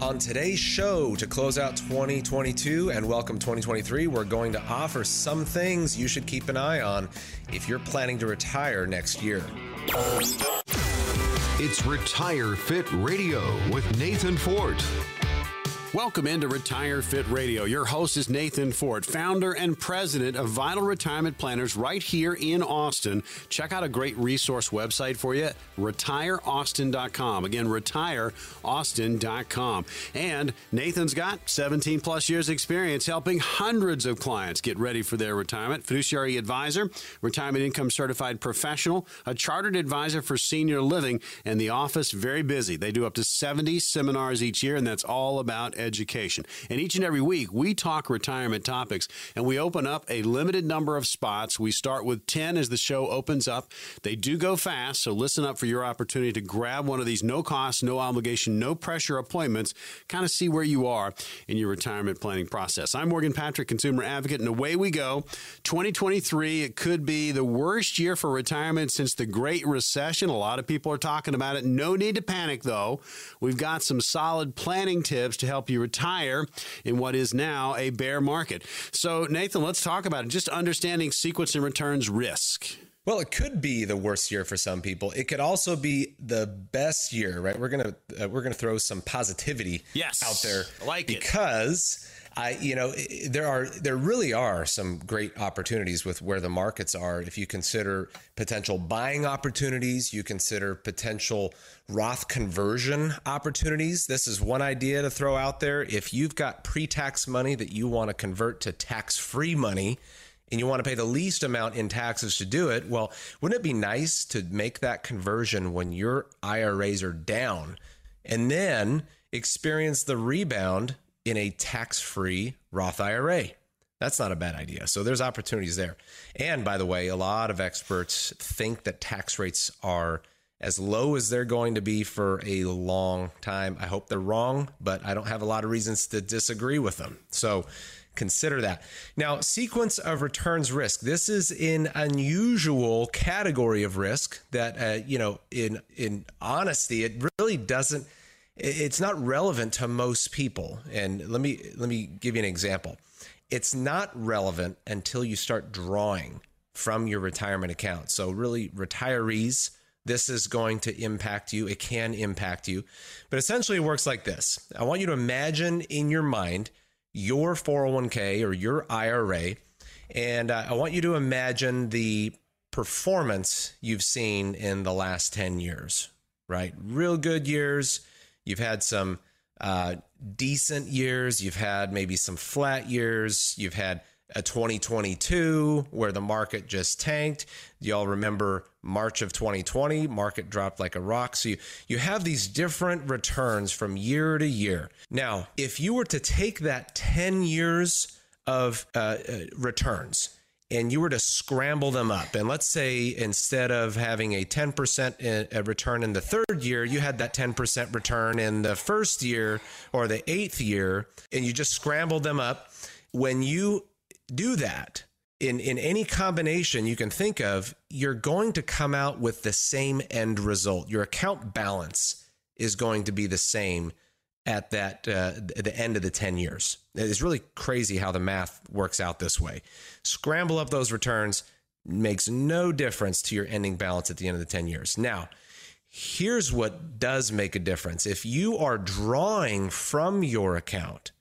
On today's show, to close out 2022 and welcome 2023, we're going to offer some things you should keep an eye on if you're planning to retire next year. It's Retire Fit Radio with Nathan Fort. Welcome into Retire Fit Radio. Your host is Nathan Fort, founder and president of Vital Retirement Planners right here in Austin. Check out a great resource website for you, retireaustin.com. Again, retireaustin.com. And Nathan's got 17 plus years experience helping hundreds of clients get ready for their retirement. Fiduciary advisor, retirement income certified professional, a chartered advisor for senior living, and the office very busy. They do up to 70 seminars each year, and that's all about education. And each and every week, we talk retirement topics and we open up a limited number of spots. We start with 10 as the show opens up. They do go fast, so listen up for your opportunity to grab one of these no cost, no obligation, no pressure appointments, kind of see where you are in your retirement planning process. I'm Morgan Patrick, consumer advocate, and away we go. 2023, it could be the worst year for retirement since the Great Recession. A lot of people are talking about it. No need to panic, though. We've got some solid planning tips to help you retire in what is now a bear market. So, Nathan, let's talk about it. Just understanding sequence and returns risk. Well, it could be the worst year for some people. It could also be the best year, right? We're gonna uh, we're gonna throw some positivity yes, out there, I like because I, you know, there are there really are some great opportunities with where the markets are. If you consider potential buying opportunities, you consider potential Roth conversion opportunities. This is one idea to throw out there. If you've got pre-tax money that you want to convert to tax-free money and you want to pay the least amount in taxes to do it, well, wouldn't it be nice to make that conversion when your IRAs are down and then experience the rebound in a tax free Roth IRA? That's not a bad idea. So there's opportunities there. And by the way, a lot of experts think that tax rates are as low as they're going to be for a long time. I hope they're wrong, but I don't have a lot of reasons to disagree with them. So consider that. Now, sequence of returns risk. This is an unusual category of risk that, uh, you know, in in honesty, it really doesn't. It's not relevant to most people. And let me let me give you an example. It's not relevant until you start drawing from your retirement account. So really, retirees. This is going to impact you. It can impact you. But essentially, it works like this I want you to imagine in your mind your 401k or your IRA. And I want you to imagine the performance you've seen in the last 10 years, right? Real good years. You've had some uh, decent years. You've had maybe some flat years. You've had a 2022 where the market just tanked. Y'all remember March of 2020, market dropped like a rock. So you, you have these different returns from year to year. Now, if you were to take that 10 years of uh, uh, returns, and you were to scramble them up, and let's say instead of having a 10% uh, return in the third year, you had that 10% return in the first year or the eighth year, and you just scrambled them up. When you do that in, in any combination you can think of, you're going to come out with the same end result. Your account balance is going to be the same at that uh, the end of the 10 years. It's really crazy how the math works out this way. Scramble up those returns makes no difference to your ending balance at the end of the 10 years. Now, here's what does make a difference. If you are drawing from your account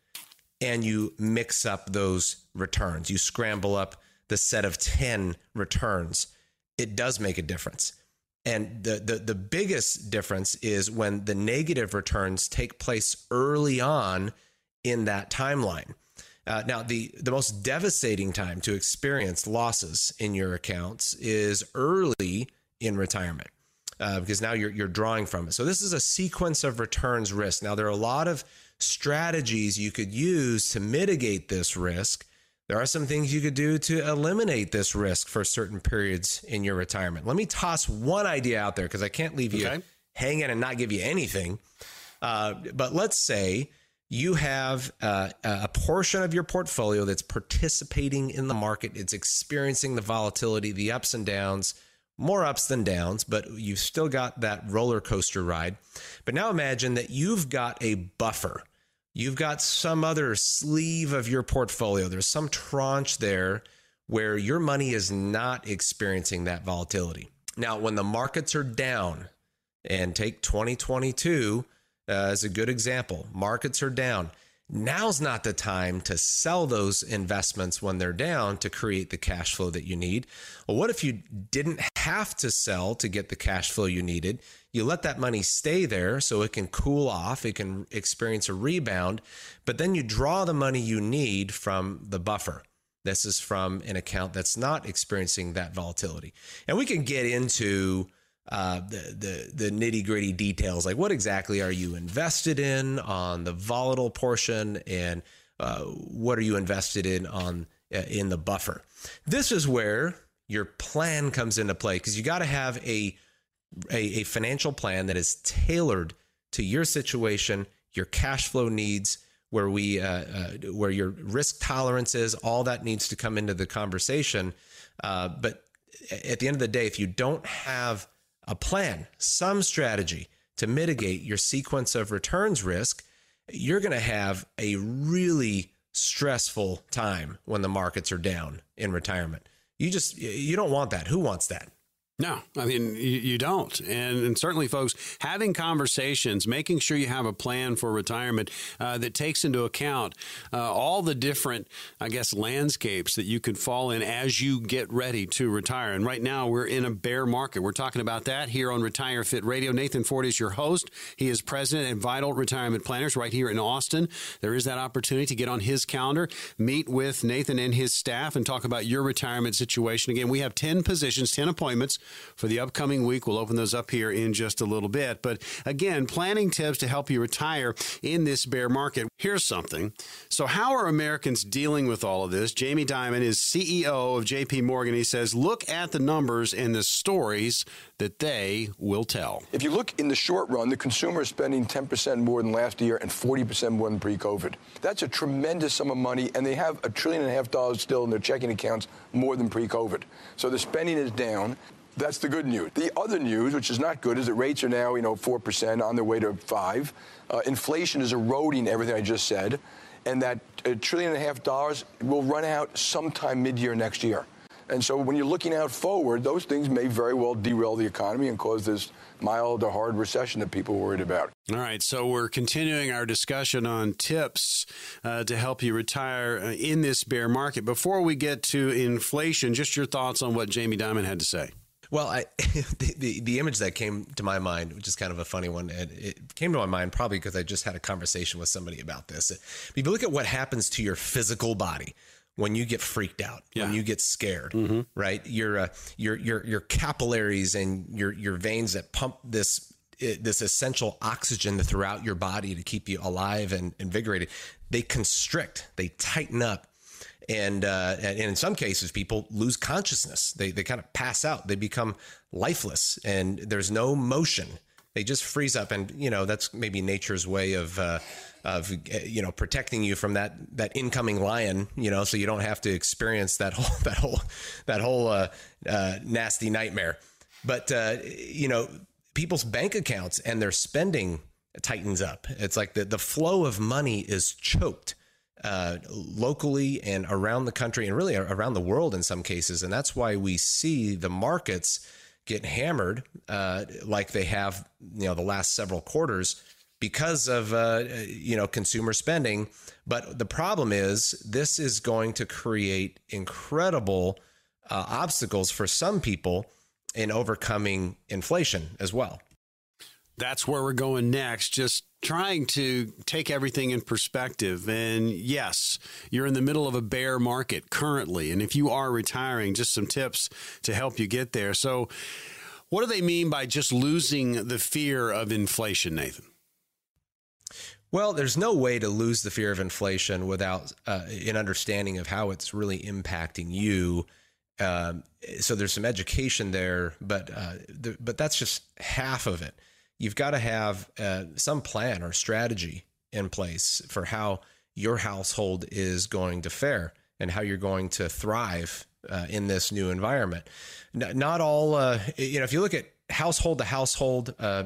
and you mix up those returns, you scramble up the set of 10 returns, it does make a difference. And the, the, the biggest difference is when the negative returns take place early on in that timeline. Uh, now, the, the most devastating time to experience losses in your accounts is early in retirement. Uh, because now you're, you're drawing from it. So, this is a sequence of returns risk. Now, there are a lot of strategies you could use to mitigate this risk. There are some things you could do to eliminate this risk for certain periods in your retirement. Let me toss one idea out there because I can't leave you okay. hanging and not give you anything. Uh, but let's say you have uh, a portion of your portfolio that's participating in the market, it's experiencing the volatility, the ups and downs more ups than downs, but you've still got that roller coaster ride. But now imagine that you've got a buffer you've got some other sleeve of your portfolio. There's some tranche there where your money is not experiencing that volatility. Now, when the markets are down, and take 2022 uh, as a good example, markets are down. Now's not the time to sell those investments when they're down to create the cash flow that you need. Well, what if you didn't have to sell to get the cash flow you needed? You let that money stay there so it can cool off, it can experience a rebound, but then you draw the money you need from the buffer. This is from an account that's not experiencing that volatility. And we can get into uh, the the, the nitty gritty details, like what exactly are you invested in on the volatile portion, and uh, what are you invested in on uh, in the buffer. This is where your plan comes into play because you got to have a, a a financial plan that is tailored to your situation, your cash flow needs where we uh, uh, where your risk tolerance is all that needs to come into the conversation. Uh, but at the end of the day if you don't have a plan some strategy to mitigate your sequence of returns risk you're going to have a really stressful time when the markets are down in retirement. You just you don't want that. Who wants that no, I mean, you, you don't. And, and, certainly, folks, having conversations, making sure you have a plan for retirement uh, that takes into account uh, all the different, I guess, landscapes that you could fall in as you get ready to retire. And right now, we're in a bear market. We're talking about that here on Retire Fit Radio. Nathan Fort is your host. He is president at Vital Retirement Planners right here in Austin. There is that opportunity to get on his calendar, meet with Nathan and his staff, and talk about your retirement situation. Again, we have 10 positions, 10 appointments for the upcoming week. We'll open those up here in just a little bit. But again, planning tips to help you retire in this bear market. Here's something. So, how are Americans dealing with all of this? Jamie Dimon is CEO of JP Morgan. He says, look at the numbers and the stories that they will tell. If you look in the short run, the consumer is spending 10% more than last year and 40% more than pre COVID. That's a tremendous sum of money, and they have a trillion and a half dollars still in their checking accounts more than pre COVID. So the spending is down. That's the good news. The other news, which is not good, is that rates are now, you know, 4% on their way to 5 uh, Inflation is eroding everything I just said. And that a trillion and a half dollars will run out sometime mid-year next year. And so when you're looking out forward, those things may very well derail the economy and cause this mild or hard recession that people are worried about. All right, so we're continuing our discussion on tips uh, to help you retire uh, in this bear market. Before we get to inflation, just your thoughts on what Jamie Dimon had to say. Well, I, the, the, the image that came to my mind, which is kind of a funny one, and it came to my mind probably because I just had a conversation with somebody about this. If you look at what happens to your physical body when you get freaked out, yeah. when you get scared, mm-hmm. right? Your uh, your your your capillaries and your your veins that pump this this essential oxygen throughout your body to keep you alive and invigorated, they constrict, they tighten up and uh, and in some cases people lose consciousness. They, they kind of pass out. They become lifeless and there's no motion. They just freeze up. And you know that's maybe nature's way of uh, of you know protecting you from that that incoming lion you know so you don't have to experience that whole that whole that whole uh, uh nasty nightmare. But uh, you know people's bank accounts and their spending tightens up. It's like the the flow of money is choked uh, locally and around the country and really around the world in some cases. And that's why we see the markets get hammered uh, like they have, you know, the last several quarters because of, uh, you know, consumer spending. But the problem is this is going to create incredible uh, obstacles for some people in overcoming inflation as well. That's where we're going next. Just trying to take everything in perspective. And yes, you're in the middle of a bear market currently. And if you are retiring, just some tips to help you get there. So, what do they mean by just losing the fear of inflation, Nathan? Well, there's no way to lose the fear of inflation without uh, an understanding of how it's really impacting you. Um, so there's some education there, but uh, the, but that's just half of it you've got to have uh, some plan or strategy in place for how your household is going to fare and how you're going to thrive uh, in this new environment. not all, uh, you know, if you look at household to household, uh,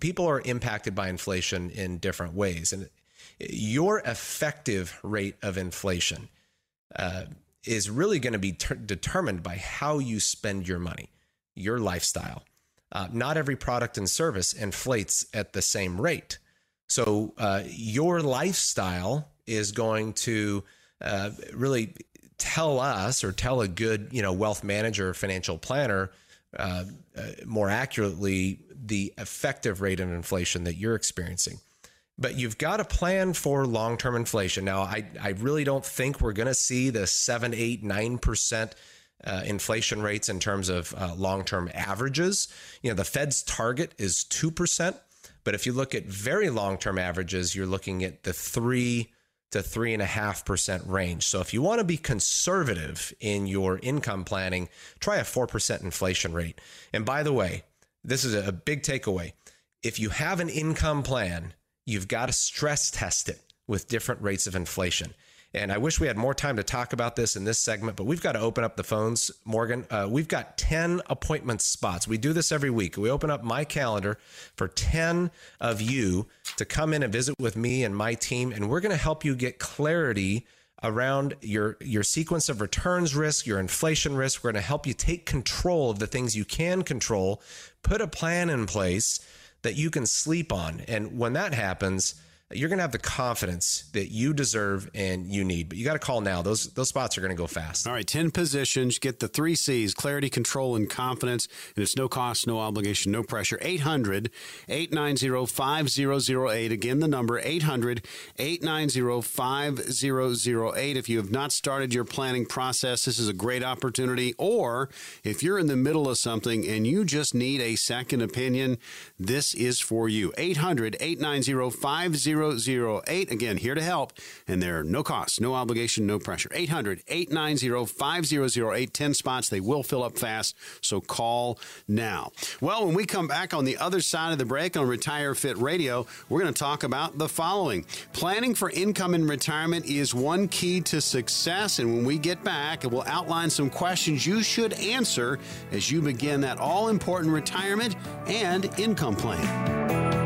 people are impacted by inflation in different ways. And Your effective rate of inflation uh, is really going to be ter- determined by how you spend your money, your lifestyle. Uh, not every product and service inflates at the same rate. So uh, your lifestyle is going to uh, really tell us or tell a good, you know, wealth manager, financial planner, uh, uh, more accurately, the effective rate of inflation that you're experiencing. But you've got to plan for long term inflation. Now, I, I really don't think we're going to see the 7, 8, 9% uh, inflation rates in terms of uh, long term averages. You know, the Fed's target is 2%. But if you look at very long term averages, you're looking at the 3 to 3.5% range. So if you want to be conservative in your income planning, try a 4% inflation rate. And by the way, this is a big takeaway. If you have an income plan, you've got to stress test it with different rates of inflation. And I wish we had more time to talk about this in this segment, but we've got to open up the phones, Morgan. Uh, we've got 10 appointment spots. We do this every week. We open up my calendar for 10 of you to come in and visit with me and my team, and we're going to help you get clarity around your your sequence of returns risk, your inflation risk. We're going to help you take control of the things you can control, put a plan in place that you can sleep on. And when that happens, you're going to have the confidence that you deserve and you need. But you got to call now. Those those spots are going to go fast. All right, 10 positions, get the 3 Cs, clarity, control and confidence, and it's no cost, no obligation, no pressure. 800-890-5008 again the number 800-890-5008 if you have not started your planning process, this is a great opportunity or if you're in the middle of something and you just need a second opinion, this is for you. 800-890-5008 5008. Again, here to help. And there are no costs, no obligation, no pressure. 800 890 5008. 10 spots. They will fill up fast. So call now. Well, when we come back on the other side of the break on Retire Fit Radio, we're going to talk about the following Planning for income in retirement is one key to success. And when we get back, we'll outline some questions you should answer as you begin that all important retirement and income plan.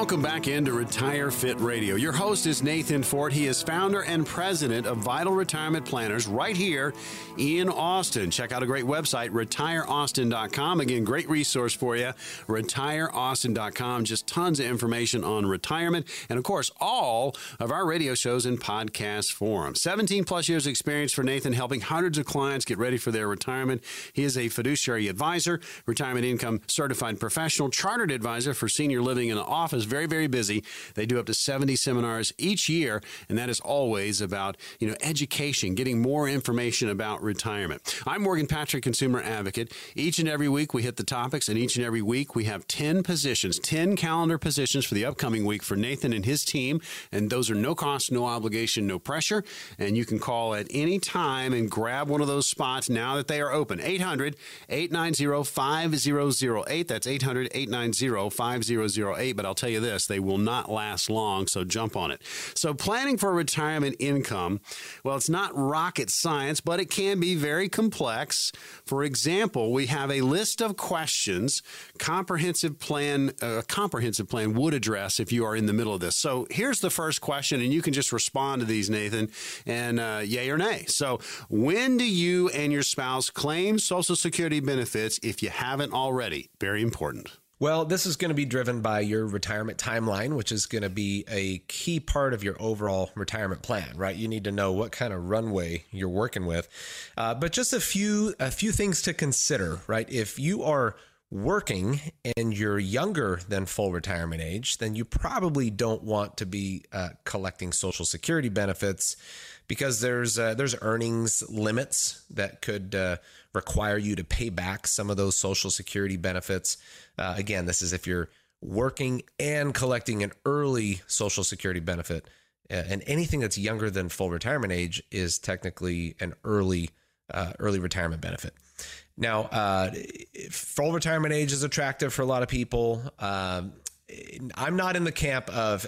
Welcome back into Retire Fit Radio. Your host is Nathan Fort. He is founder and president of Vital Retirement Planners right here in Austin. Check out a great website, retireaustin.com. Again, great resource for you, retireaustin.com. Just tons of information on retirement. And of course, all of our radio shows in podcast form. 17 plus years experience for Nathan, helping hundreds of clients get ready for their retirement. He is a fiduciary advisor, retirement income certified professional, chartered advisor for senior living in the office very, very busy. They do up to 70 seminars each year, and that is always about, you know, education, getting more information about retirement. I'm Morgan Patrick, consumer advocate. Each and every week we hit the topics, and each and every week we have 10 positions, 10 calendar positions for the upcoming week for Nathan and his team. And those are no cost, no obligation, no pressure. And you can call at any time and grab one of those spots now that they are open. 800 890 5008. That's 800 890 5008. But I'll tell you this they will not last long, so jump on it. So, planning for retirement income, well, it's not rocket science, but it can be very complex. For example, we have a list of questions comprehensive plan a uh, comprehensive plan would address if you are in the middle of this. So, here's the first question, and you can just respond to these, Nathan, and uh, yay or nay. So, when do you and your spouse claim Social Security benefits if you haven't already? Very important. Well, this is going to be driven by your retirement timeline, which is going to be a key part of your overall retirement plan, right? You need to know what kind of runway you're working with. Uh, but just a few a few things to consider, right? If you are working and you're younger than full retirement age, then you probably don't want to be uh, collecting Social Security benefits because there's uh, there's earnings limits that could uh, require you to pay back some of those Social Security benefits. Uh, again, this is if you're working and collecting an early Social Security benefit. Uh, and anything that's younger than full retirement age is technically an early uh, early retirement benefit. Now, uh, full retirement age is attractive for a lot of people. Um, I'm not in the camp of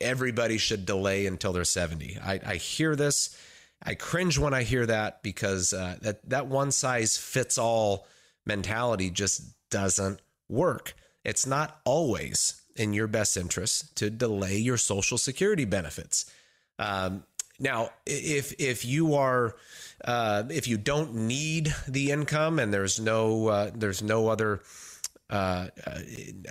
everybody should delay until they're 70. I, I hear this I cringe when I hear that because uh, that that one size fits all mentality just doesn't work. It's not always in your best interest to delay your Social Security benefits. Um, now, if if you are uh, if you don't need the income and there's no uh, there's no other uh, uh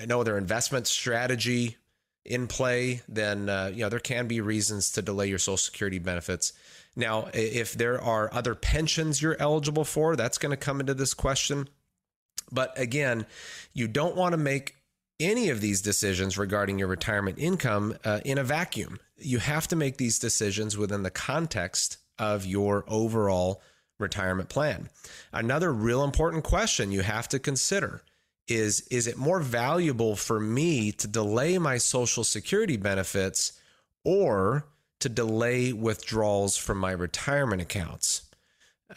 no other investment strategy in play, then uh, you know there can be reasons to delay your Social Security benefits. Now, if there are other pensions you're eligible for, that's going to come into this question. But again, you don't want to make any of these decisions regarding your retirement income uh, in a vacuum. You have to make these decisions within the context of your overall retirement plan. Another real important question you have to consider is is it more valuable for me to delay my social security benefits or to delay withdrawals from my retirement accounts?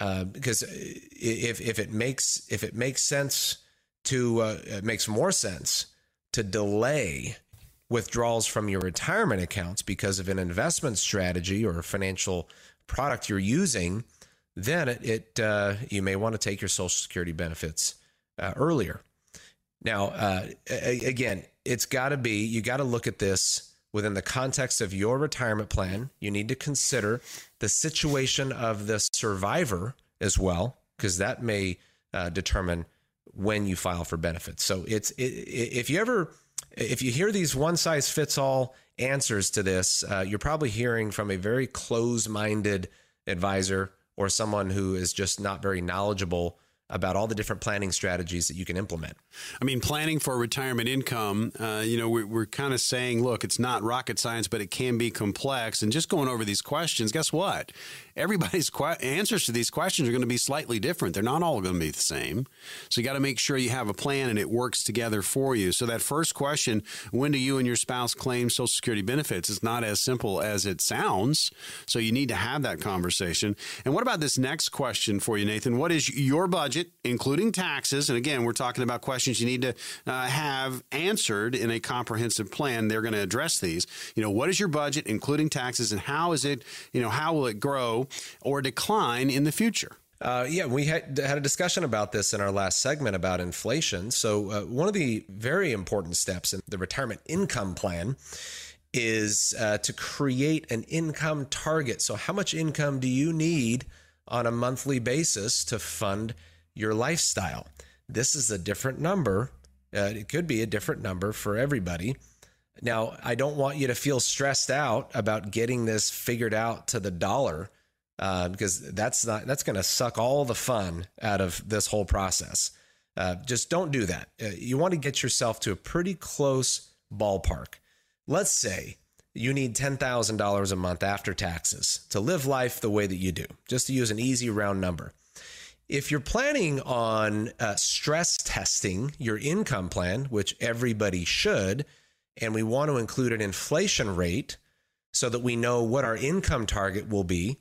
Uh, because if if it makes if it makes sense to uh, it makes more sense to delay withdrawals from your retirement accounts because of an investment strategy or a financial product you're using, then it, it uh, you may want to take your Social Security benefits uh, earlier. Now, uh, again, it's got to be you got to look at this within the context of your retirement plan. You need to consider the situation of the survivor as well, because that may uh, determine when you file for benefits. So it's it, if you ever if you hear these one size fits all answers to this, uh, you're probably hearing from a very close minded advisor or someone who is just not very knowledgeable about all the different planning strategies that you can implement. I mean, planning for retirement income, uh, you know, we're, we're kind of saying, look, it's not rocket science, but it can be complex. And just going over these questions, guess what? Everybody's qu- answers to these questions are going to be slightly different. They're not all going to be the same. So you got to make sure you have a plan and it works together for you. So that first question, when do you and your spouse claim Social Security benefits, is not as simple as it sounds. So you need to have that conversation. And what about this next question for you, Nathan? What is your budget? budget, including taxes. And again, we're talking about questions you need to uh, have answered in a comprehensive plan. They're going to address these. You know, what is your budget, including taxes, and how is it, you know, how will it grow or decline in the future? Uh, yeah, we had, had a discussion about this in our last segment about inflation. So, uh, one of the very important steps in the retirement income plan is uh, to create an income target. So, how much income do you need on a monthly basis to fund your lifestyle. This is a different number. Uh, it could be a different number for everybody. Now, I don't want you to feel stressed out about getting this figured out to the dollar uh, because that's not that's going to suck all the fun out of this whole process. Uh, just don't do that. Uh, you want to get yourself to a pretty close ballpark. Let's say you need $10,000 a month after taxes to live life the way that you do, just to use an easy round number if you're planning on uh, stress testing your income plan, which everybody should, and we want to include an inflation rate so that we know what our income target will be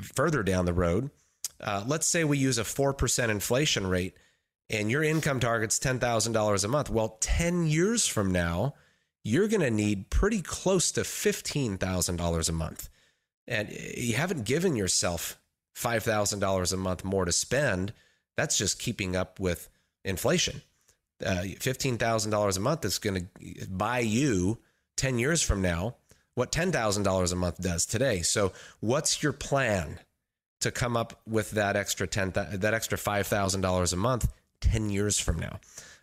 further down the road. Uh, let's say we use a 4% inflation rate and your income target's $10,000 a month. Well, 10 years from now, you're going to need pretty close to $15,000 a month. And you haven't given yourself $5,000 a month more to spend, that's just keeping up with inflation. Uh, $15,000 a month is going to buy you 10 years from now what $10,000 a month does today. So, what's your plan to come up with that extra 10 that extra $5,000 a month 10 years from now?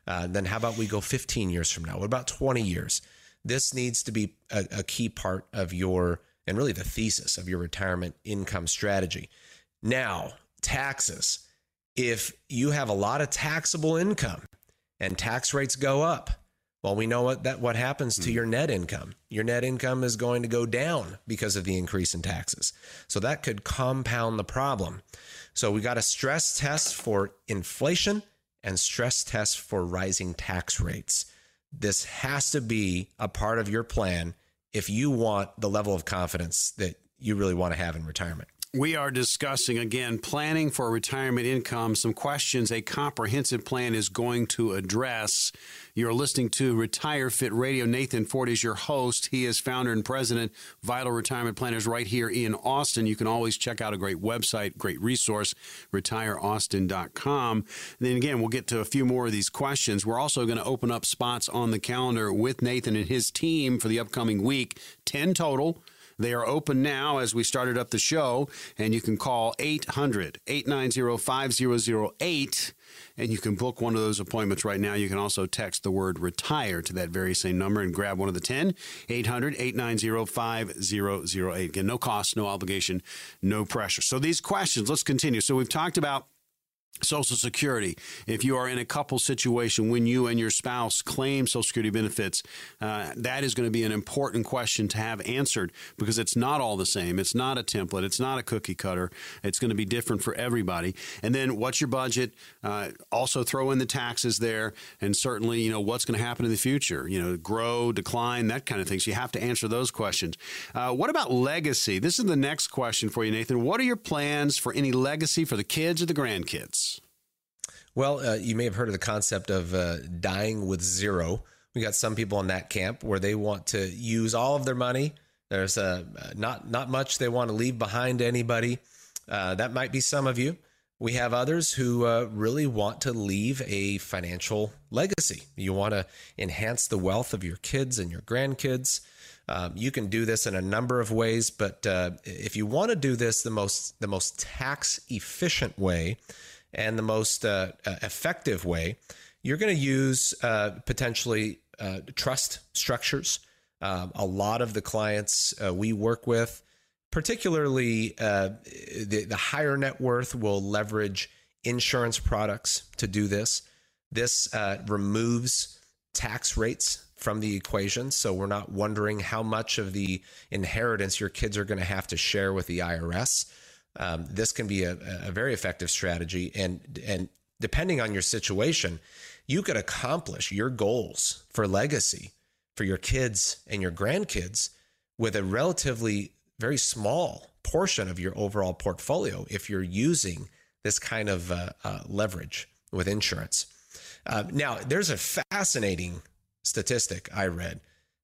Uh, then how about we go 15 years from now? What about 20 years? This needs to be a, a key part of your and really the thesis of your retirement income strategy. Now, taxes. If you have a lot of taxable income and tax rates go up, well, we know what that what happens to hmm. your net income. Your net income is going to go down because of the increase in taxes. So that could compound the problem. So we got a stress test for inflation and stress test for rising tax rates. This has to be a part of your plan if you want the level of confidence that you really want to have in retirement. We are discussing again planning for retirement income, some questions a comprehensive plan is going to address. You're listening to Retire Fit Radio. Nathan Fort is your host. He is founder and president, Vital Retirement Planners, right here in Austin. You can always check out a great website, great resource, retireaustin.com. And then again, we'll get to a few more of these questions. We're also going to open up spots on the calendar with Nathan and his team for the upcoming week, 10 total. They are open now as we started up the show, and you can call 800 890 5008 and you can book one of those appointments right now. You can also text the word retire to that very same number and grab one of the 10 800 890 5008. Again, no cost, no obligation, no pressure. So these questions, let's continue. So we've talked about Social Security. If you are in a couple situation when you and your spouse claim Social Security benefits, uh, that is going to be an important question to have answered because it's not all the same. It's not a template. It's not a cookie cutter. It's going to be different for everybody. And then what's your budget? Uh, also throw in the taxes there, and certainly you know what's going to happen in the future. You know, grow, decline, that kind of thing. So you have to answer those questions. Uh, what about legacy? This is the next question for you, Nathan. What are your plans for any legacy for the kids or the grandkids? Well, uh, you may have heard of the concept of uh, dying with zero. We got some people in that camp where they want to use all of their money. There's uh, not not much they want to leave behind to anybody. Uh, that might be some of you. We have others who uh, really want to leave a financial legacy. You want to enhance the wealth of your kids and your grandkids. Um, you can do this in a number of ways, but uh, if you want to do this the most the most tax efficient way, and the most uh, uh effective way, you're going to use uh, potentially uh, trust structures. Um, a lot of the clients uh, we work with, particularly uh, the, the higher net worth, will leverage insurance products to do this. This removes tax rates from the equation. So we're not wondering how much of the inheritance your kids are going to have to share with the IRS um, this can be a, a very effective strategy. And and depending on your situation, you could accomplish your goals for legacy for your kids and your grandkids with a relatively very small portion of your overall portfolio if you're using this kind of uh, uh, leverage with insurance. Uh, now, there's a fascinating statistic I read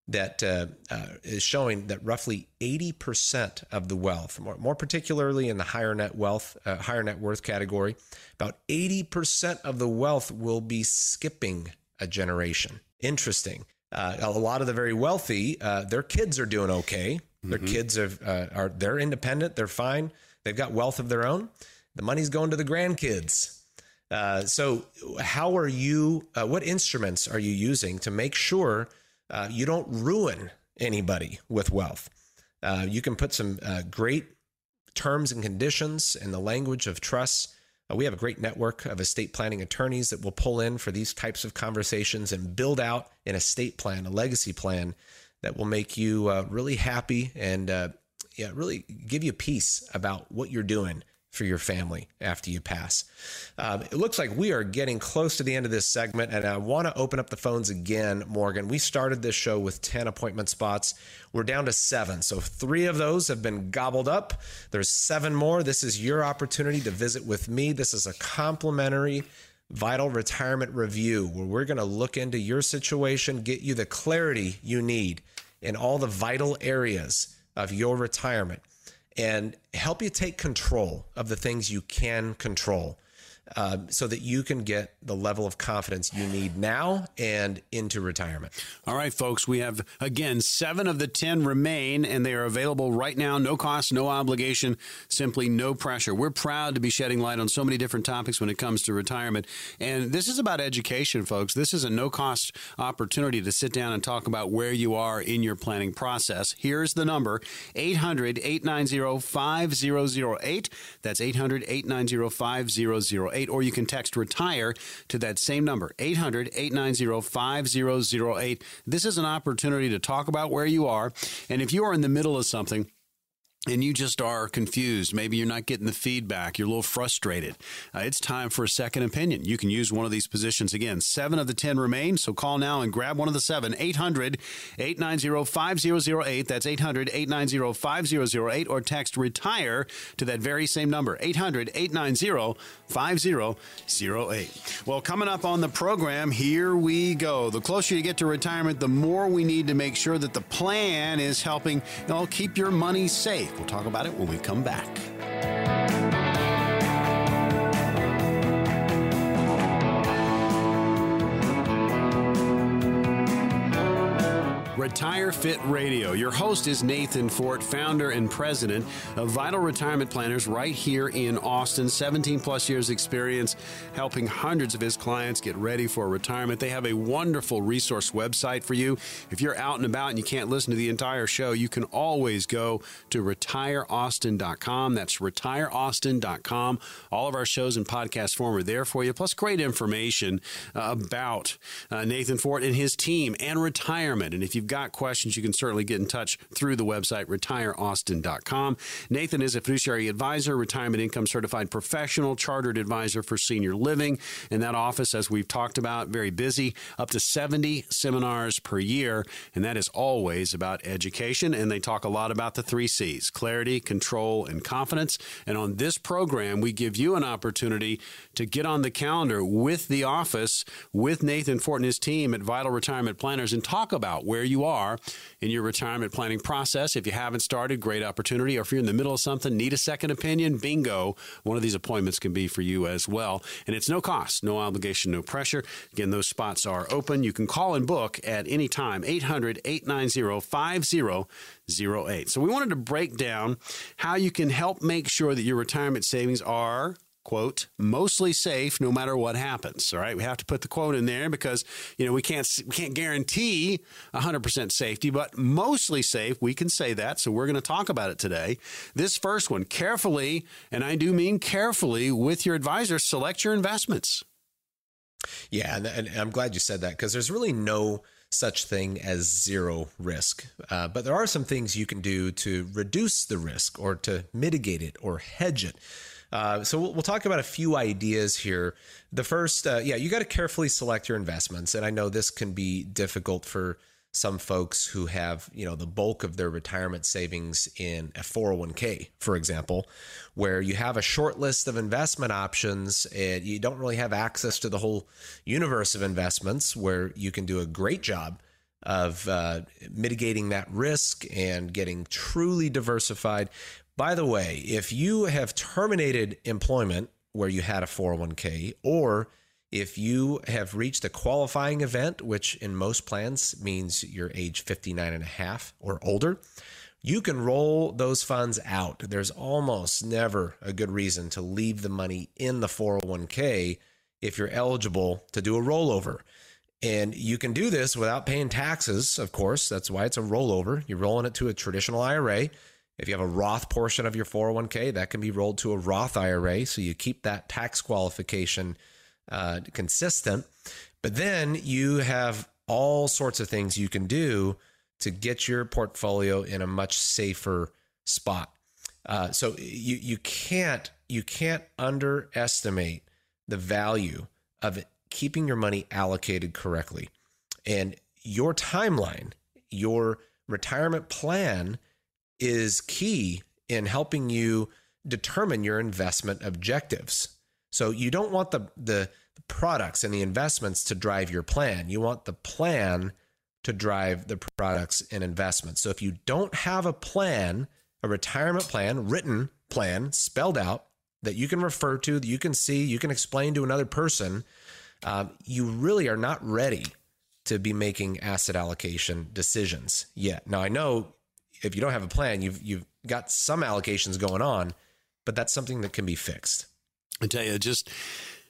that uh, uh, is showing that roughly 80% of the wealth, more, more particularly in the higher net wealth, uh, higher net worth category, about 80% of the wealth will be skipping a generation. Interesting. Uh, a lot of the very wealthy, uh, their kids are doing okay. Their mm-hmm. kids are, uh, are they're independent. They're fine. They've got wealth of their own. The money's going to the grandkids. so, how are you? what instruments are you using to make sure? Uh, you don't ruin anybody with wealth. Uh, you can put some uh, great terms and conditions in the language of trust. Uh, we have a great network of estate planning attorneys that will pull in for these types of conversations and build out an estate plan, a legacy plan that will make you uh, really happy and uh, yeah, really give you peace about what you're doing for your family after you pass. Um, it looks like we are getting close to the end of this segment, and I want to open up the phones again, Morgan. We started this show with 10 appointment spots. We're down to seven. So three of those have been gobbled up. There's seven more. This is your opportunity to visit with me. This is a complimentary vital retirement review where we're going to look into your situation, get you the clarity you need in all the vital areas of your retirement and help you take control of the things you can control uh, so that you can get the level of confidence you need now and into retirement. All right, folks, we have again seven of the 10 remain, and they are available right now. No cost, no obligation, simply no pressure. We're proud to be shedding light on so many different topics when it comes to retirement. And this is about education, folks. This is a no cost opportunity to sit down and talk about where you are in your planning process. Here's the number 800 890 5008. That's 800 890 5008. 808, or you can text retire to that same number, 800 890 5008. This is an opportunity to talk about where you are. And if you are in the middle of something, and you just are confused, maybe you're not getting the feedback, you're a little frustrated, uh, it's time for a second opinion. You can use one of these positions again. Seven of the 10 remain, so call now and grab one of the seven. 800 890 5008. That's 800 890 5008, or text retire to that very same number, 800 890 5008. Well, coming up on the program, here we go. The closer you get to retirement, the more we need to make sure that the plan is helping you know, keep your money safe. We'll talk about it when we come back. Retire Fit Radio. Your host is Nathan Fort, founder and president of Vital Retirement Planners right here in Austin. 17 plus years experience helping hundreds of his clients get ready for retirement. They have a wonderful resource website for you. If you're out and about and you can't listen to the entire show, you can always go to retireaustin.com. That's retireaustin.com. All of our shows and podcast form are there for you, plus great information about uh, Nathan Fort and his team and retirement. And if you've got got questions, you can certainly get in touch through the website retireaustin.com. Nathan is a fiduciary advisor, retirement income certified professional, chartered advisor for senior living. In that office, as we've talked about, very busy, up to 70 seminars per year. And that is always about education. And they talk a lot about the three C's clarity, control, and confidence. And on this program, we give you an opportunity to get on the calendar with the office, with Nathan Fort and his team at Vital Retirement Planners, and talk about where you are in your retirement planning process. If you haven't started, great opportunity. Or if you're in the middle of something, need a second opinion, bingo. One of these appointments can be for you as well. And it's no cost, no obligation, no pressure. Again, those spots are open. You can call and book at any time, 800 890 5008. So we wanted to break down how you can help make sure that your retirement savings are quote mostly safe no matter what happens all right we have to put the quote in there because you know we can't we can't guarantee 100% safety but mostly safe we can say that so we're going to talk about it today this first one carefully and i do mean carefully with your advisor select your investments yeah and, and i'm glad you said that because there's really no such thing as zero risk. Uh, but there are some things you can do to reduce the risk or to mitigate it or hedge it. Uh, so we'll, we'll, talk about a few ideas here. The first, uh, yeah, you got to carefully select your investments, and I know this can be difficult for some folks who have you know the bulk of their retirement savings in a 401k for example where you have a short list of investment options and you don't really have access to the whole universe of investments where you can do a great job of uh, mitigating that risk and getting truly diversified by the way, if you have terminated employment where you had a 401k, or if you have reached a qualifying event, which in most plans means you're age 59 and a half or older, you can roll those funds out. There's almost never a good reason to leave the money in the 401k if you're eligible to do a rollover. And you can do this without paying taxes, of course. That's why it's a rollover. You're rolling it to a traditional IRA. If you have a Roth portion of your 401k, that can be rolled to a Roth IRA. So you keep that tax qualification uh, consistent. But then you have all sorts of things you can do to get your portfolio in a much safer spot. Uh, so you you can't you can't underestimate the value of keeping your money allocated correctly, and your timeline, your retirement plan is key in helping you determine your investment objectives. So you don't want the the products and the investments to drive your plan. You want the plan to drive the products and investments. So if you don't have a plan, a retirement plan, written plan, spelled out that you can refer to, that you can see, you can explain to another person, um, you really are not ready to be making asset allocation decisions yet. Now I know if you don't have a plan, you've you've got some allocations going on, but that's something that can be fixed. I tell you, just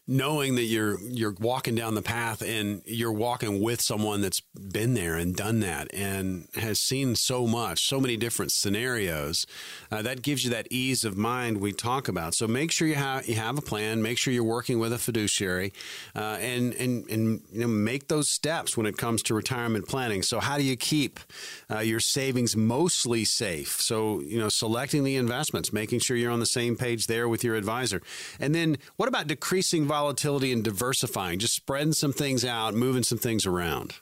knowing that you're you're walking down the path and you're walking with someone that's been there and done that and has seen so much, so many different scenarios, uh, that gives you that ease of mind we talk about. So make sure you have you have a plan. Make sure you're working with a fiduciary, uh, and and and you know make those steps when it comes to retirement planning. So how do you keep uh, your savings mostly safe? So you know selecting the investments, making sure you're on the same page there with your advisor, and then what about decreasing volatility and diversifying? Just spreading some things out, moving some things around.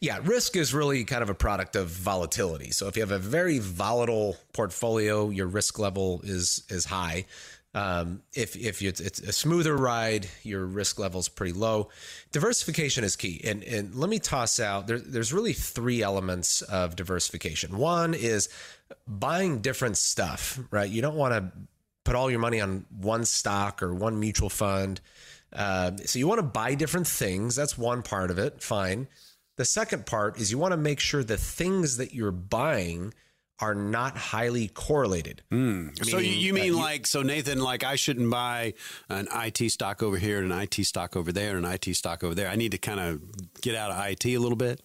Yeah, risk is really kind of a product of volatility. So if you have a very volatile portfolio, your risk level is is high. Um, if if it's, it's a smoother ride, your risk level is pretty low. Diversification is key, and and let me toss out there, there's really three elements of diversification. One is buying different stuff, right? You don't want to put all your money on one stock or one mutual fund. Uh, so you want to buy different things. That's one part of it. Fine. The second part is you want to make sure the things that you're buying are not highly correlated. Mm. So you mean uh, you, like so Nathan like I shouldn't buy an IT stock over here and an IT stock over there and an IT stock over there. I need to kind of get out of IT a little bit.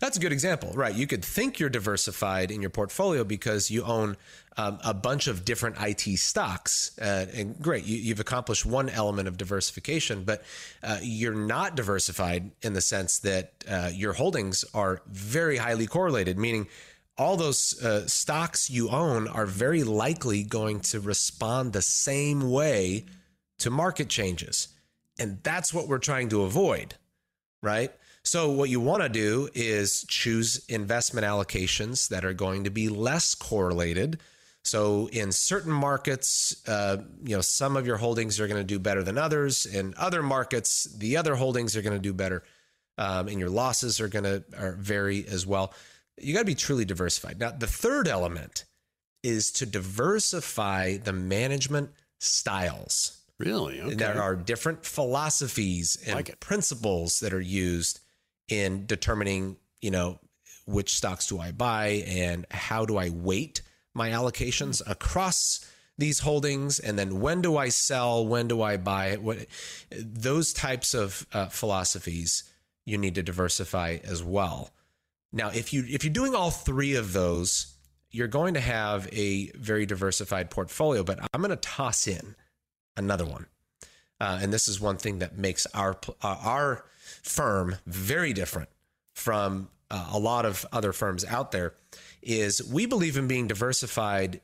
That's a good example, right? You could think you're diversified in your portfolio because you own um, a bunch of different IT stocks. Uh, and great, you, have accomplished one element of diversification, but uh, you're not diversified in the sense that uh, your holdings are very highly correlated, meaning all those uh, stocks you own are very likely going to respond the same way to market changes. And that's what we're trying to avoid, right? So, what you want to do is choose investment allocations that are going to be less correlated. So, in certain markets, uh, you know, some of your holdings are going to do better than others. In other markets, the other holdings are going to do better, um, and your losses are going to vary as well. You got to be truly diversified. Now, the third element is to diversify the management styles. Really? Okay. There are different philosophies and like principles that are used in determining, you know, which stocks do I buy and how do I weight my allocations across these holdings and then when do I sell, when do I buy what those types of uh, philosophies you need to diversify as well. Now, if you if you're doing all three of those, you're going to have a very diversified portfolio, but I'm going to toss in another one. Uh, and this is one thing that makes our uh, our firm very different from uh, a lot of other firms out there is we believe in being diversified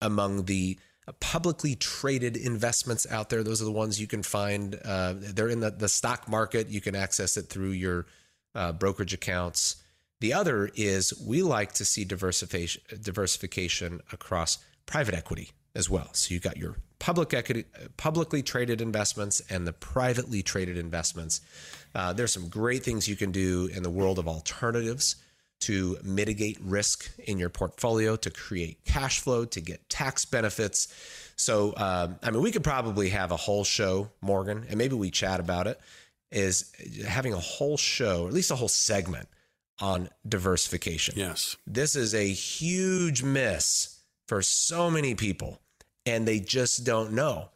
among the publicly traded investments out there. Those are the ones you can find. Uh, they're in the, the stock market. You can access it through your uh, brokerage accounts. The other is we like to see diversification diversification across private equity as well. So you've got your public equity, publicly traded investments and the privately traded investments. Uh, there's some great things you can do in the world of alternatives to mitigate risk in your portfolio, to create cash flow, to get tax benefits. So, um, I mean, we could probably have a whole show, Morgan, and maybe we chat about it. Is having a whole show, or at least a whole segment on diversification. Yes. This is a huge miss for so many people, and they just don't know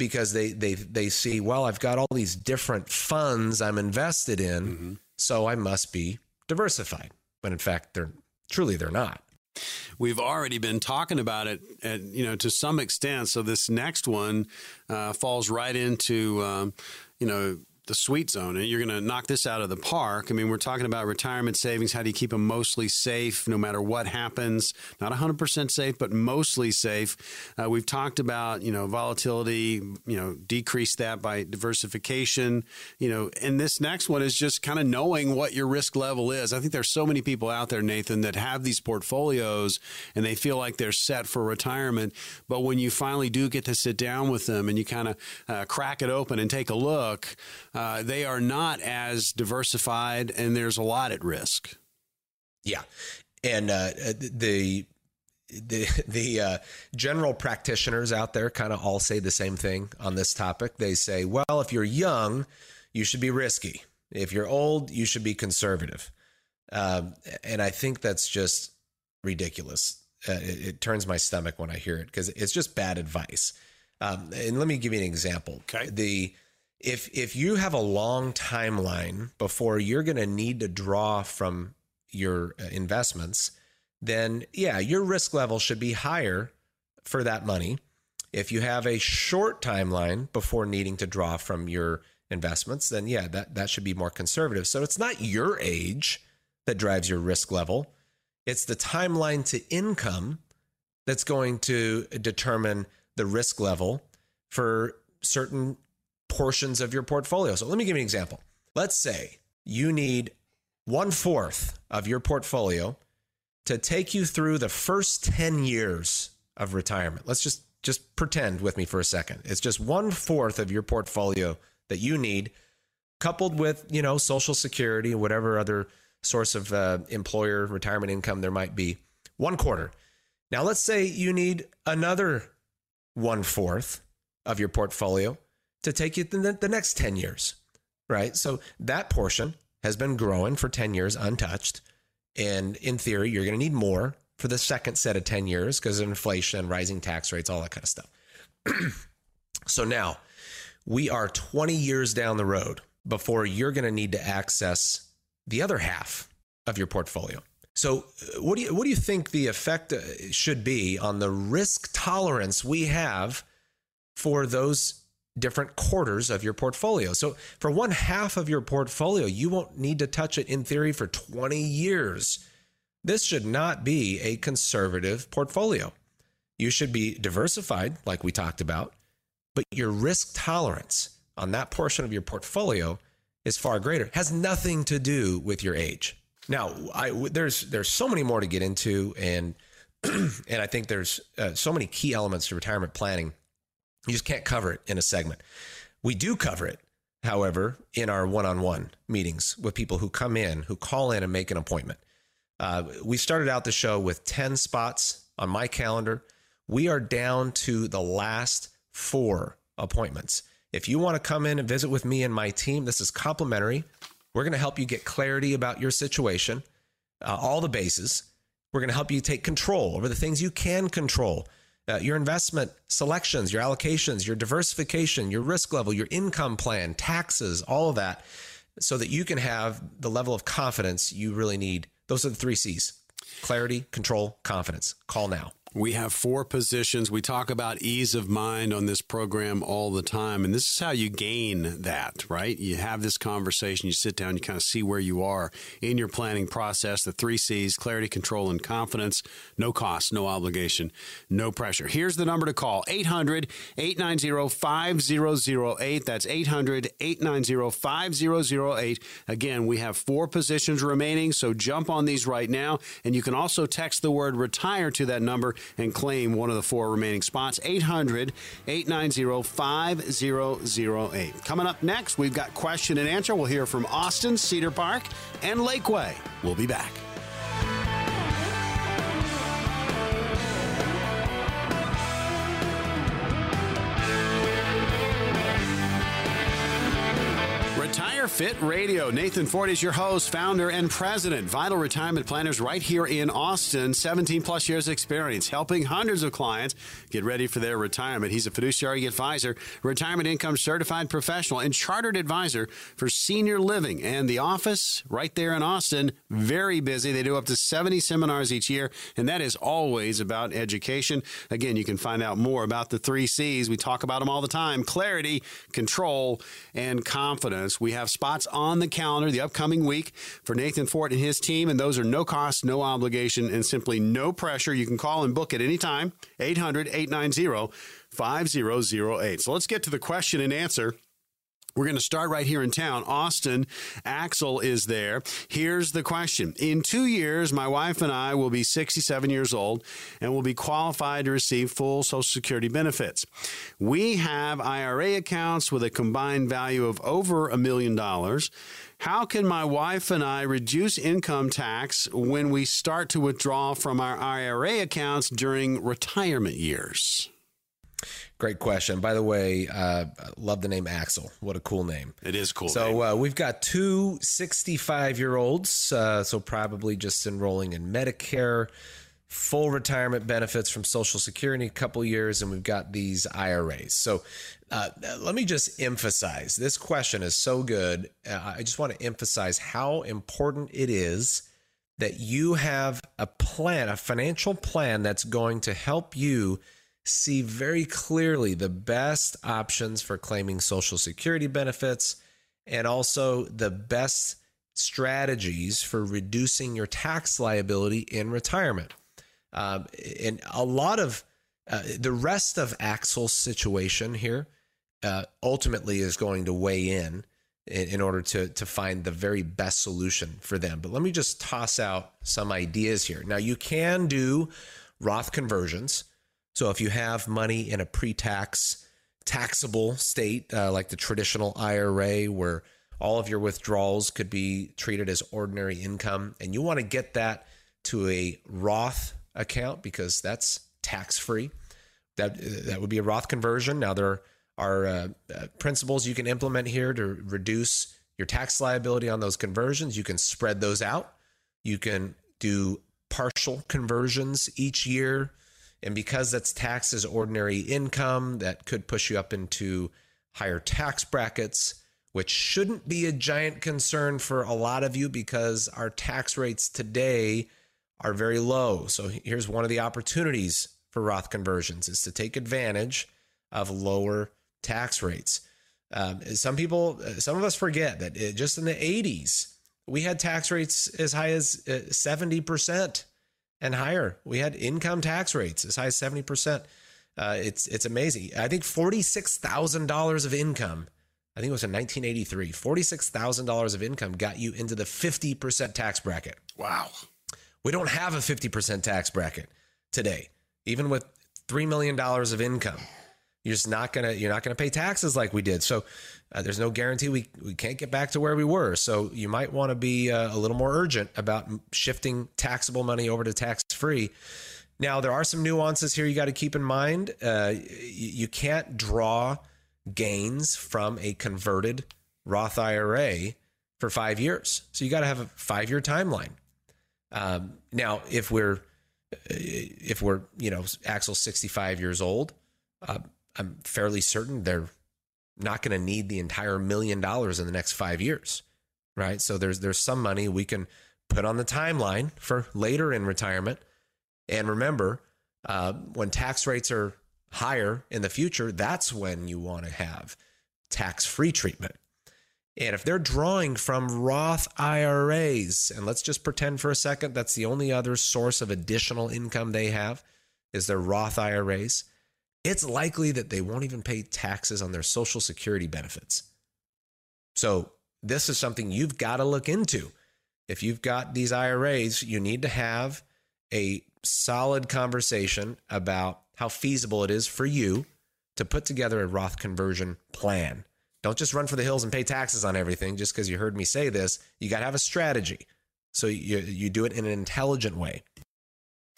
because they they they see well I've got all these different funds I'm invested in mm-hmm. so I must be diversified but in fact they're truly they're not We've already been talking about it, at, you know, to some extent. So this next one uh, falls right into, um, you know, the sweet zone. And you're going to knock this out of the park. I mean, we're talking about retirement savings. How do you keep them mostly safe no matter what happens? Not 100% safe, but mostly safe. Uh, we've talked about, you know, volatility, you know, decrease that by diversification, you know, and this next one is just kind of knowing what your risk level is. I think there's so many people out there, Nathan, that have these portfolios and they feel like they're set for retirement. But when you finally do get to sit down with them and you kind of uh, crack it open and take a look, uh, they are not as diversified, and there's a lot at risk. Yeah, and uh, the the the uh, general practitioners out there kind of all say the same thing on this topic. They say, well, if you're young, you should be risky. If you're old, you should be conservative. Um, and I think that's just ridiculous. Uh, it, it, turns my stomach when I hear it because it's just bad advice. Um, and let me give you an example. Okay. The if if you have a long timeline before you're going to need to draw from your uh, investments, then yeah, your risk level should be higher for that money. If you have a short timeline before needing to draw from your investments, then yeah, that that should be more conservative. So it's not your age that drives your risk level. It's the timeline to income that's going to determine the risk level for certain portions of your portfolio. So let me give you an example. Let's say you need one fourth of your portfolio to take you through the first 10 years of retirement. Let's just just pretend with me for a second. It's just one fourth of your portfolio that you need, coupled with you know Social Security whatever other source of uh, employer retirement income there might be. One quarter. Now let's say you need another one fourth of your portfolio to take you the, the next 10 years, right? So that portion has been growing for 10 years untouched. And in theory, you're going to need more for the second set of 10 years because of inflation, rising tax rates, all that kind of stuff. so now we are 20 years down the road before you're going to need to access the other half of your portfolio. So, uh, what do you what do you think the effect uh, should be on the risk tolerance we have for those different quarters of your portfolio? So, for one half of your portfolio, you won't need to touch it in theory for 20 years. This should not be a conservative portfolio. You should be diversified, like we talked about, but your risk tolerance on that portion of your portfolio is far greater. It has nothing to do with your age. Now, I, there's there's so many more to get into, and and I think there's uh, so many key elements to retirement planning. You just can't cover it in a segment. We do cover it, however, in our one-on-one meetings with people who come in, who call in and make an appointment. Uh, we started out the show with ten spots on my calendar. We are down to the last four appointments. If you want to come in and visit with me and my team, this is complimentary. We're going to help you get clarity about your situation, uh, all the bases. We're going to help you take control over the things you can control. Uh, your investment selections, your allocations, your diversification, your risk level, your income plan, taxes, all of that, so that you can have the level of confidence you really need. Those are the three C's clarity, control, confidence. Call now. We have four positions. We talk about ease of mind on this program all the time. And this is how you gain that, right? You have this conversation, you sit down, you kind of see where you are in your planning process. The three C's clarity, control, and confidence. No cost, no obligation, no pressure. Here's the number to call 800 890 5008. That's 800 890 5008. Again, we have four positions remaining, so jump on these right now. And you can also text the word retire to that number and claim one of the four remaining spots. 800 890 5008. Coming up next, we've got question and answer. We'll hear from Austin, Cedar Park, and Lakeway. We'll be back. Fit Radio. Nathan Fort is your host, founder, and president. Vital Retirement Planners right here in Austin. 17 plus years experience helping hundreds of clients get ready for their retirement. He's a fiduciary advisor, retirement income certified professional, and chartered advisor for senior living. And the office right there in Austin, very busy. They do up to 70 seminars each year, and that is always about education. Again, you can find out more about the three C's. We talk about them all the time clarity, control, and confidence. We have spots on the calendar the upcoming week for Nathan Fort and his team, and those are no cost, no obligation, and simply no pressure. You can call and book at any time, 800 890 5008. So let's get to the question and answer. We're going to start right here in town. Austin, Axel is there. Here's the question. In two years, my wife and I will be 67 years old and will be qualified to receive full Social Security benefits. We have IRA accounts with a combined value of over a million dollars. How can my wife and I reduce income tax when we start to withdraw from our IRA accounts during retirement years? Great question. By the way, uh, love the name Axel. What a cool name. It is cool. So uh, we've got two 65 year olds, uh, so probably just enrolling in Medicare. full retirement benefits from Social Security a couple years, and we've got these IRAs. So uh, let me just emphasize this question is so good. Uh, I just want to emphasize how important it is that you have a plan, a financial plan that's going to help you see very clearly the best options for claiming Social Security benefits and also the best strategies for reducing your tax liability in retirement. Um, and a lot of uh, the rest of Axel's situation here uh, ultimately is going to weigh in, in in order to to find the very best solution for them. But let me just toss out some ideas here. Now you can do Roth conversions. So if you have money in a pre-tax taxable state uh, like the traditional IRA where all of your withdrawals could be treated as ordinary income and you want to get that to a Roth account because that's tax free. That that would be a Roth conversion. Now there are uh, uh, principles you can implement here to reduce your tax liability on those conversions. You can spread those out. You can do partial conversions each year. And because that's taxed as ordinary income, that could push you up into higher tax brackets, which shouldn't be a giant concern for a lot of you because our tax rates today are very low. So here's one of the opportunities for Roth conversions is to take advantage of lower tax rates. Um, some people, some of us forget that it, just in the 80s, we had tax rates as high as 70% uh, and higher. We had income tax rates as high as 70%. Uh, it's it's amazing. I think $46,000 of income, I think it was in 1983, $46,000 of income got you into the 50% tax bracket. Wow. We don't have a 50% tax bracket today, even with $3 million of income. You're just not gonna you're not gonna pay taxes like we did. So uh, there's no guarantee we we can't get back to where we were. So you might want to be uh, a little more urgent about shifting taxable money over to tax free. Now there are some nuances here you got to keep in mind. Uh, you, can't draw gains from a converted Roth IRA for five years. So you got to have a five year timeline. Um, now, if we're uh, if we're you know Axel 65 years old, uh, I'm fairly certain they're not going to need the entire million dollars in the next five years, right? So there's there's some money we can put on the timeline for later in retirement. And remember, uh, when tax rates are higher in the future, that's when you want to have tax free treatment. And if they're drawing from Roth IRAs, and let's just pretend for a second that's the only other source of additional income they have is their Roth IRAs, it's likely that they won't even pay taxes on their Social Security benefits. So, this is something you've got to look into. If you've got these IRAs, you need to have a solid conversation about how feasible it is for you to put together a Roth conversion plan. Don't just run for the hills and pay taxes on everything just because you heard me say this. You got to have a strategy. So you, you do it in an intelligent way.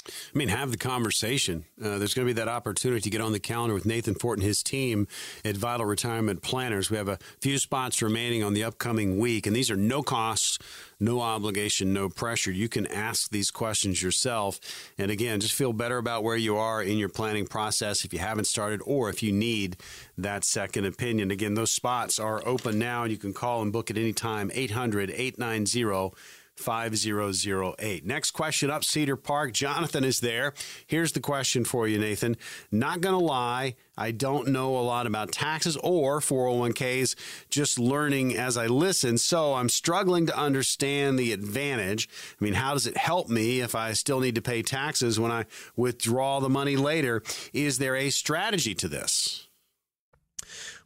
I mean, have the conversation. Uh, there's going to be that opportunity to get on the calendar with Nathan Fort and his team at Vital Retirement Planners. We have a few spots remaining on the upcoming week, and these are no costs, no obligation, no pressure. You can ask these questions yourself. And again, just feel better about where you are in your planning process if you haven't started or if you need that second opinion. Again, those spots are open now, and you can call and book at any time 800 890 5008. Next question up, Cedar Park. Jonathan is there. Here's the question for you, Nathan. Not going to lie, I don't know a lot about taxes or 401ks, just learning as I listen. So I'm struggling to understand the advantage. I mean, how does it help me if I still need to pay taxes when I withdraw the money later? Is there a strategy to this?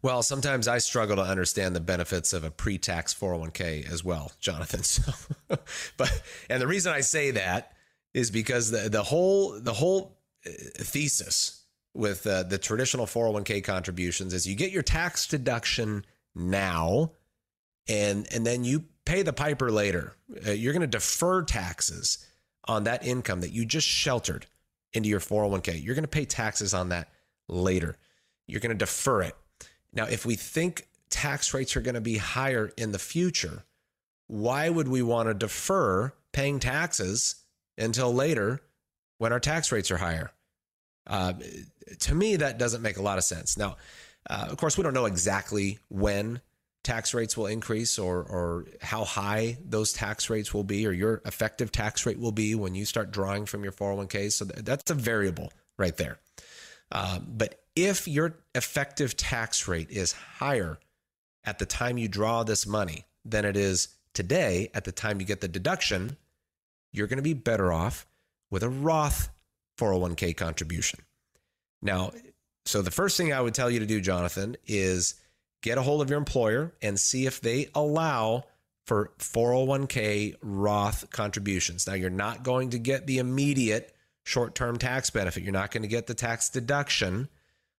Well, sometimes I struggle to understand the benefits of a pre-tax 401k as well, Jonathan. So, but and the reason I say that is because the the whole the whole uh, thesis with uh, the traditional 401k contributions is you get your tax deduction now and and then you pay the piper later. Uh, you're going to defer taxes on that income that you just sheltered into your 401k. You're going to pay taxes on that later. You're going to defer it now, if we think tax rates are going to be higher in the future, why would we want to defer paying taxes until later when our tax rates are higher. Uh, to me, that doesn't make a lot of sense. Now, uh, of course, we don't know exactly when tax rates will increase or or how high those tax rates will be or your effective tax rate will be when you start drawing from your 401k. So that's a variable right there. Uh, but if your effective tax rate is higher at the time you draw this money than it is today at the time you get the deduction, you're going to be better off with a Roth 401k contribution. Now, so the first thing I would tell you to do, Jonathan, is get a hold of your employer and see if they allow for 401k Roth contributions. Now, you're not going to get the immediate short term tax benefit, you're not going to get the tax deduction,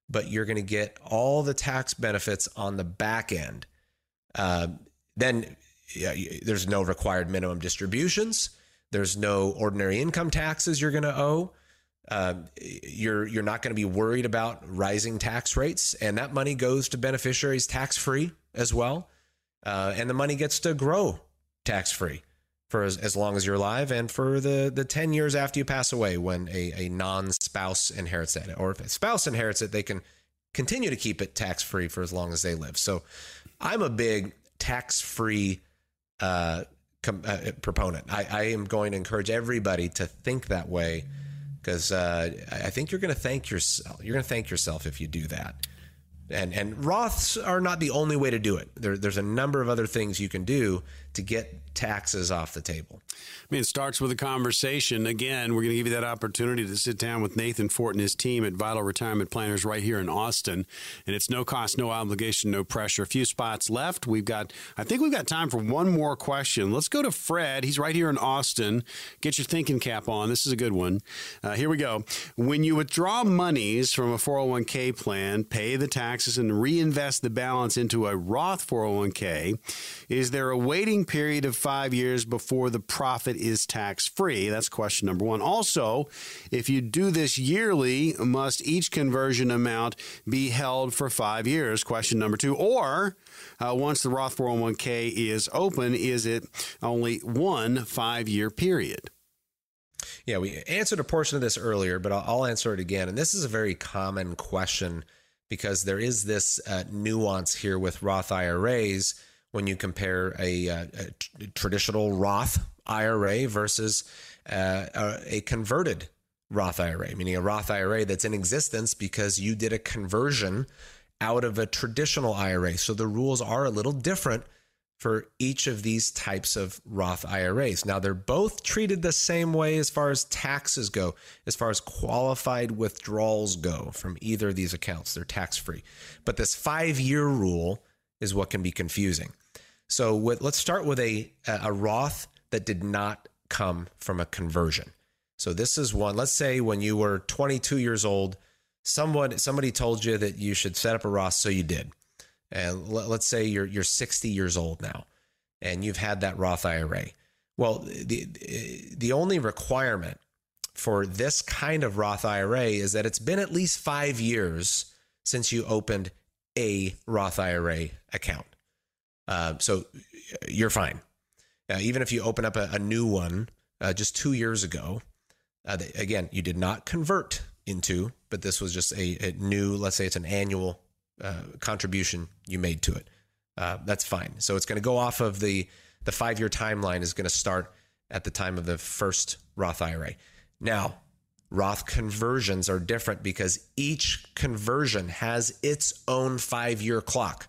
but you're going to get all the tax benefits on the back end. Uh, then yeah, there's no required minimum distributions. There's no ordinary income taxes you're going to owe. Uh, you're you're not going to be worried about rising tax rates, and that money goes to beneficiaries tax free as well, uh, and the money gets to grow tax free for as, as long as you're alive, and for the the ten years after you pass away, when a, a non spouse inherits it, or if a spouse inherits it, they can continue to keep it tax free for as long as they live. So, I'm a big tax free uh, com- uh, proponent. I, I am going to encourage everybody to think that way because uh, I think you're going to thank yourself. You're going to thank yourself if you do that. And and Roths are not the only way to do it. There, there's a number of other things you can do to get taxes off the table. I mean, it starts with a conversation. Again, we're going to give you that opportunity to sit down with Nathan Fort and his team at Vital Retirement Planners right here in Austin. And it's no cost, no obligation, no pressure. A few spots left. We've got, I think we've got time for one more question. Let's go to Fred. He's right here in Austin. Get your thinking cap on. This is a good one. Uh, here we go. When you withdraw monies from a 401k plan, pay the taxes, and reinvest the balance into a Roth 401k, is there a waiting period of five years before the profit is tax free? That's question number one. Also, if you do this yearly, must each conversion amount be held for five years? Question number two. Or uh, once the Roth 401k is open, is it only one five year period? Yeah, we answered a portion of this earlier, but I'll, I'll answer it again. And this is a very common question because there is this uh, nuance here with Roth IRAs when you compare a, a, a traditional Roth IRA versus uh, a, a converted Roth IRA, meaning a Roth IRA that's in existence because you did a conversion out of a traditional IRA. So the rules are a little different for each of these types of Roth IRAs. Now, they're both treated the same way as far as taxes go, as far as qualified withdrawals go from either of these accounts. They're tax free. But this five year rule is what can be confusing. So with, let's start with a a Roth that did not come from a conversion. So this is one. Let's say when you were 22 years old, someone somebody told you that you should set up a Roth, so you did. And let's say you're you're 60 years old now, and you've had that Roth IRA. Well, the the only requirement for this kind of Roth IRA is that it's been at least five years since you opened a Roth IRA account. Uh, so you're fine. Uh, even if you open up a, a new one uh, just two years ago, uh, again, you did not convert into, but this was just a, a new, let's say it's an annual uh, contribution you made to it. Uh, that's fine. So it's going to go off of the the five year timeline is going to start at the time of the first Roth IRA. Now, Roth conversions are different because each conversion has its own five year clock.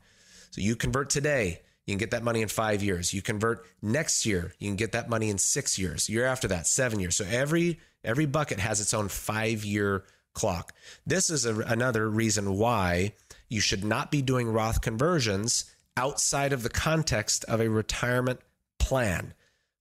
So you convert today, you can get that money in five years. You convert next year, you can get that money in six years. Year after that, seven years. So every every bucket has its own five year clock. This is a, another reason why you should not be doing Roth conversions outside of the context of a retirement plan.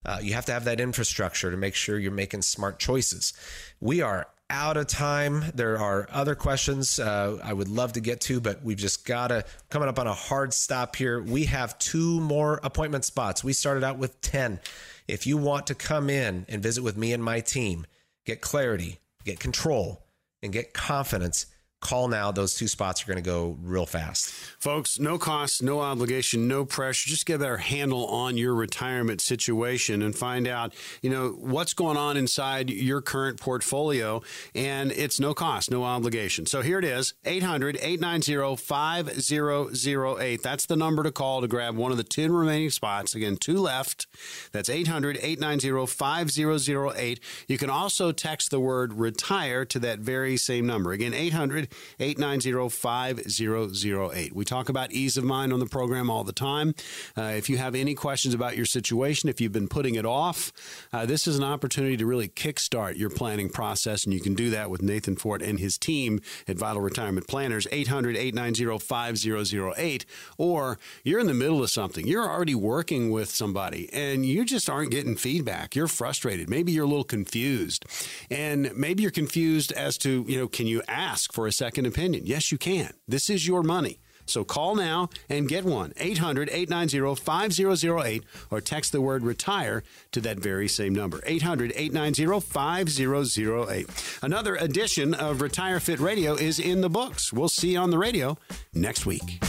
Uh, you have to have that infrastructure to make sure you're making smart choices. We are out of time. There are other questions uh, I would love to get to, but we've just got to coming up on a hard stop here. We have two more appointment spots. We started out with 10. If you want to come in and visit with me and my team, get clarity, get control, and get confidence, call now. Those two spots are going to go real fast. Folks, no cost, no obligation, no pressure. Just get better handle on your retirement situation and find out, you know, what's going on inside your current portfolio. And it's no cost, no obligation. So here it is 800 890 5008. That's the number to call to grab one of the 10 remaining spots. Again, two left. That's 800 890 5008. You can also text the word retire to that very same number. Again, 800 890 5008. We talk about ease of mind on the program all the time. Uh, if you have any questions about your situation, if you've been putting it off, uh, this is an opportunity to really kickstart your planning process, and you can do that with Nathan Fort and his team at Vital Retirement Planners, 800 890 5008. Or you're in the middle of something, you're already working with somebody, and you just aren't getting feedback. You're frustrated. Maybe you're a little confused. And maybe you're confused as to, you know, can you ask for a second opinion? Yes, you can. This is your money. So call now and get one 800 890 5008 or text the word retire to that very same number 800 890 5008. Another edition of Retire Fit Radio is in the books. We'll see you on the radio next week.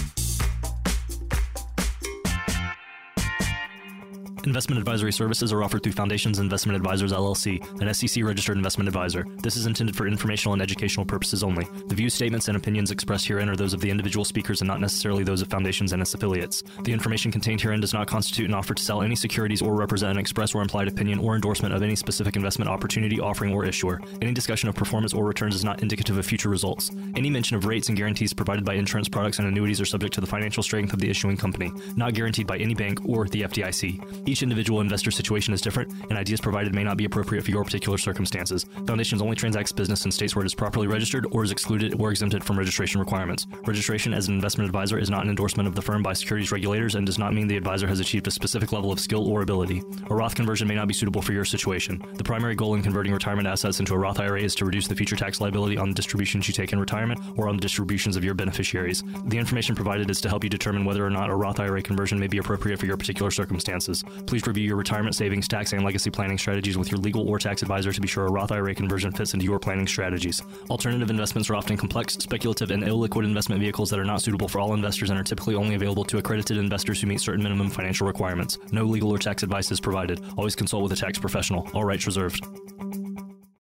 Investment advisory services are offered through Foundations Investment Advisors LLC, an SEC registered investment advisor. This is intended for informational and educational purposes only. The views, statements, and opinions expressed herein are those of the individual speakers and not necessarily those of Foundations and its affiliates. The information contained herein does not constitute an offer to sell any securities or represent an express or implied opinion or endorsement of any specific investment opportunity, offering, or issuer. Any discussion of performance or returns is not indicative of future results. Any mention of rates and guarantees provided by insurance products and annuities are subject to the financial strength of the issuing company, not guaranteed by any bank or the FDIC. Each individual investor situation is different, and ideas provided may not be appropriate for your particular circumstances. Foundations only transacts business in states where it is properly registered or is excluded or exempted from registration requirements. Registration as an investment advisor is not an endorsement of the firm by securities regulators and does not mean the advisor has achieved a specific level of skill or ability. A Roth conversion may not be suitable for your situation. The primary goal in converting retirement assets into a Roth IRA is to reduce the future tax liability on the distributions you take in retirement or on the distributions of your beneficiaries. The information provided is to help you determine whether or not a Roth IRA conversion may be appropriate for your particular circumstances. Please review your retirement savings, tax, and legacy planning strategies with your legal or tax advisor to be sure a Roth IRA conversion fits into your planning strategies. Alternative investments are often complex, speculative, and illiquid investment vehicles that are not suitable for all investors and are typically only available to accredited investors who meet certain minimum financial requirements. No legal or tax advice is provided. Always consult with a tax professional. All rights reserved.